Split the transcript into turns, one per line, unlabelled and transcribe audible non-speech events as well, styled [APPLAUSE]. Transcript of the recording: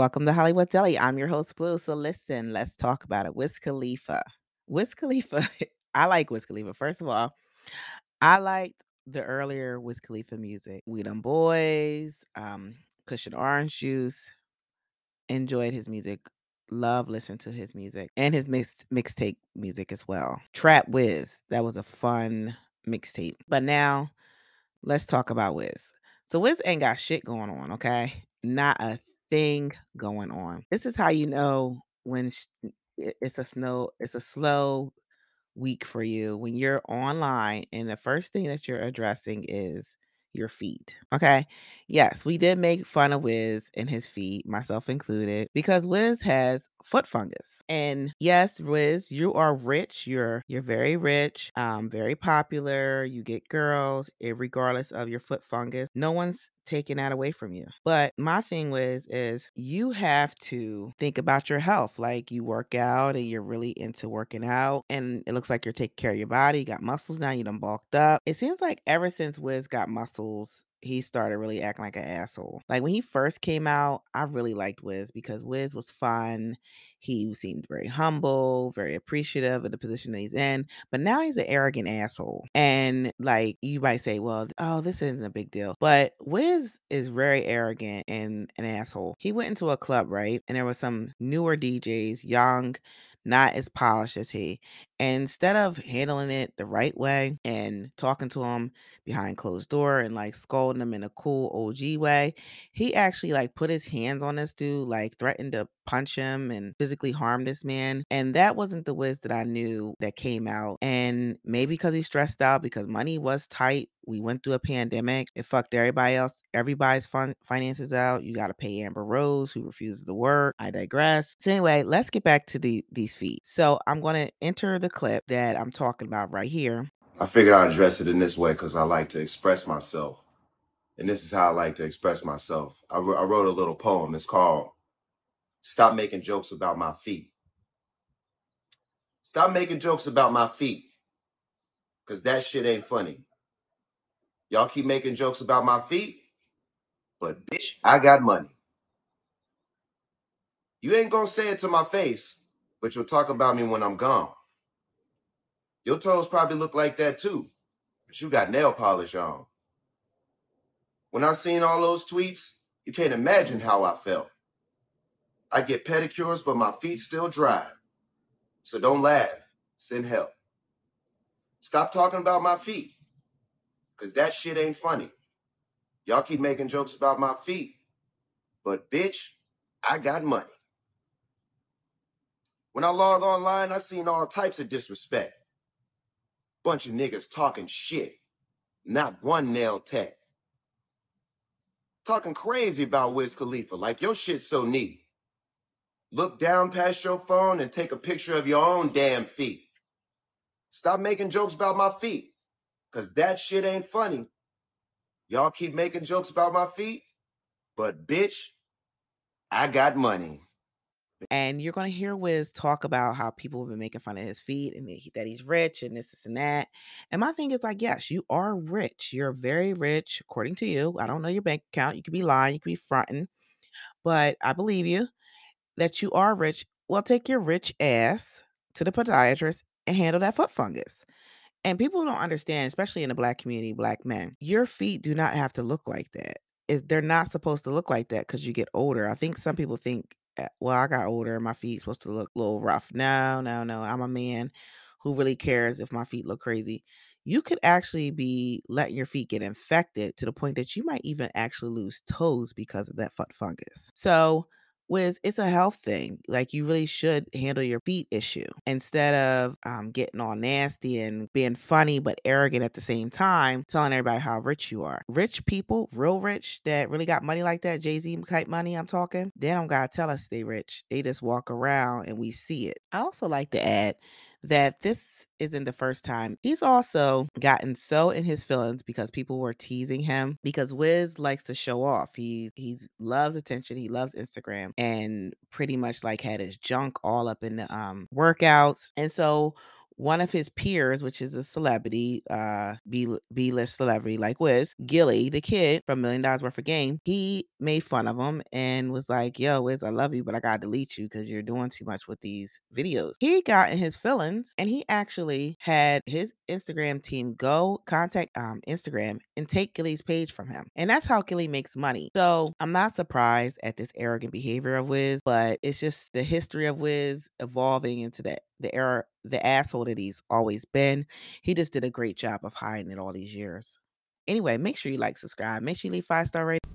Welcome to Hollywood Deli. I'm your host, Bleu. So listen, let's talk about it. Wiz Khalifa. Wiz Khalifa, [LAUGHS] I like Wiz Khalifa. First of all, I liked the earlier Wiz Khalifa music. We Dem Boyz, um, Kush & Orange Juice. Enjoyed his music. Love listening to his music and his mix mixtape music as well. Trap Wiz. That was a fun mixtape. But now let's talk about Wiz. So Wiz ain't got shit going on, okay? Not a thing going on. This is how you know when it's a snow it's a slow week for you when you're online and the first thing that you're addressing is your feet. Okay. Yes, we did make fun of Wiz and his feet, myself included, because Wiz has foot fungus. And yes, Wiz, you are rich. You're you're very rich, um, very popular. You get girls, eh, regardless of your foot fungus. No one's taking that away from you. But my thing was is you have to think about your health. Like you work out and you're really into working out and it looks like you're taking care of your body. You got muscles now, you done bulked up. It seems like ever since Wiz got muscles, he started really acting like an asshole. Like when he first came out, I really liked Wiz because Wiz was fun. He seemed very humble, very appreciative of the position that he's in. But now he's an arrogant asshole. And like you might say, well, oh, this isn't a big deal. But Wiz is very arrogant and an asshole. He went into a club, right? And there was some newer DJs, young, not as polished as he. And instead of handling it the right way and talking to him behind closed door and like scolding him in a cool OG way, he actually like put his hands on this dude, like threatened to punch him and physically harm this man. And that wasn't the Wiz that I knew that came out. And maybe because he's stressed out because money was tight. We went through a pandemic. It fucked everybody else, everybody's fun finances out. You got to pay Amber Rose, who refuses to work. I digress. So anyway, let's get back to the these feet. So I'm going to enter the clip that I'm talking about right here.
I figured I'd address it in this way because I like to express myself. And this is how I like to express myself. I, I wrote a little poem. It's called Stop Making Jokes About My Feet. Stop making jokes about my feet because that shit ain't funny. Y'all keep making jokes about my feet, but bitch, I got money. You ain't gonna say it to my face, but you'll talk about me when I'm gone. Your toes probably look like that too, but you got nail polish on. When I seen all those tweets, you can't imagine how I felt. I get pedicures, but my feet still dry. So don't laugh, send help. Stop talking about my feet, because that shit ain't funny. Y'all keep making jokes about my feet, but bitch, I got money. When I log online, I seen all types of disrespect. Bunch of niggas talking shit. Not one nail tech. Talking crazy about Wiz Khalifa, like your shit's so neat. Look down past your phone and take a picture of your own damn feet. Stop making jokes about my feet, because that shit ain't funny. Y'all keep making jokes about my feet, but bitch, I got money.
And you're going to hear Wiz talk about how people have been making fun of his feet and that, he's rich and this, this, and that. And my thing is like, yes, you are rich. You're very rich, according to you. I don't know your bank account. You could be lying, you could be fronting, but I believe you that you are rich. Well, take your rich ass to the podiatrist and handle that foot fungus. And people don't understand, especially in the black community, black men, your feet do not have to look like that. Is they're not supposed to look like that because you get older. I think some people think, uh, well, I got older, my feet supposed to look a little rough. No, no, no. I'm a man who really cares if my feet look crazy. You could actually be letting your feet get infected to the point that you might even actually lose toes because of that foot fungus. So Wiz, it's a health thing. Like you really should handle your feet issue instead of um, getting all nasty and being funny but arrogant at the same time, telling everybody how rich you are. Rich people, real rich, that really got money like that, Jay Z type money, I'm talking. They don't gotta tell us they rich. They just walk around and we see it. I also like to add that this isn't the first time. He's also gotten so in his feelings because people were teasing him because Wiz likes to show off. He he loves attention. He loves Instagram and pretty much like had his junk all up in the um workouts. And so one of his peers, which is a celebrity, uh, B B-list celebrity like Wiz, Gillie, the kid from Million Dollaz Worth of Game, he made fun of him and was like, "Yo, Wiz, I love you, but I gotta delete you because you're doing too much with these videos." He got in his feelings and he actually had his Instagram team go contact um, Instagram and take Gillie's page from him. And that's how Gillie makes money. So I'm not surprised at this arrogant behavior of Wiz, but it's just the history of Wiz evolving into the the era the asshole that he's always been. He just did a great job of hiding it all these years. Anyway, make sure you like, subscribe, make sure you leave five star rating.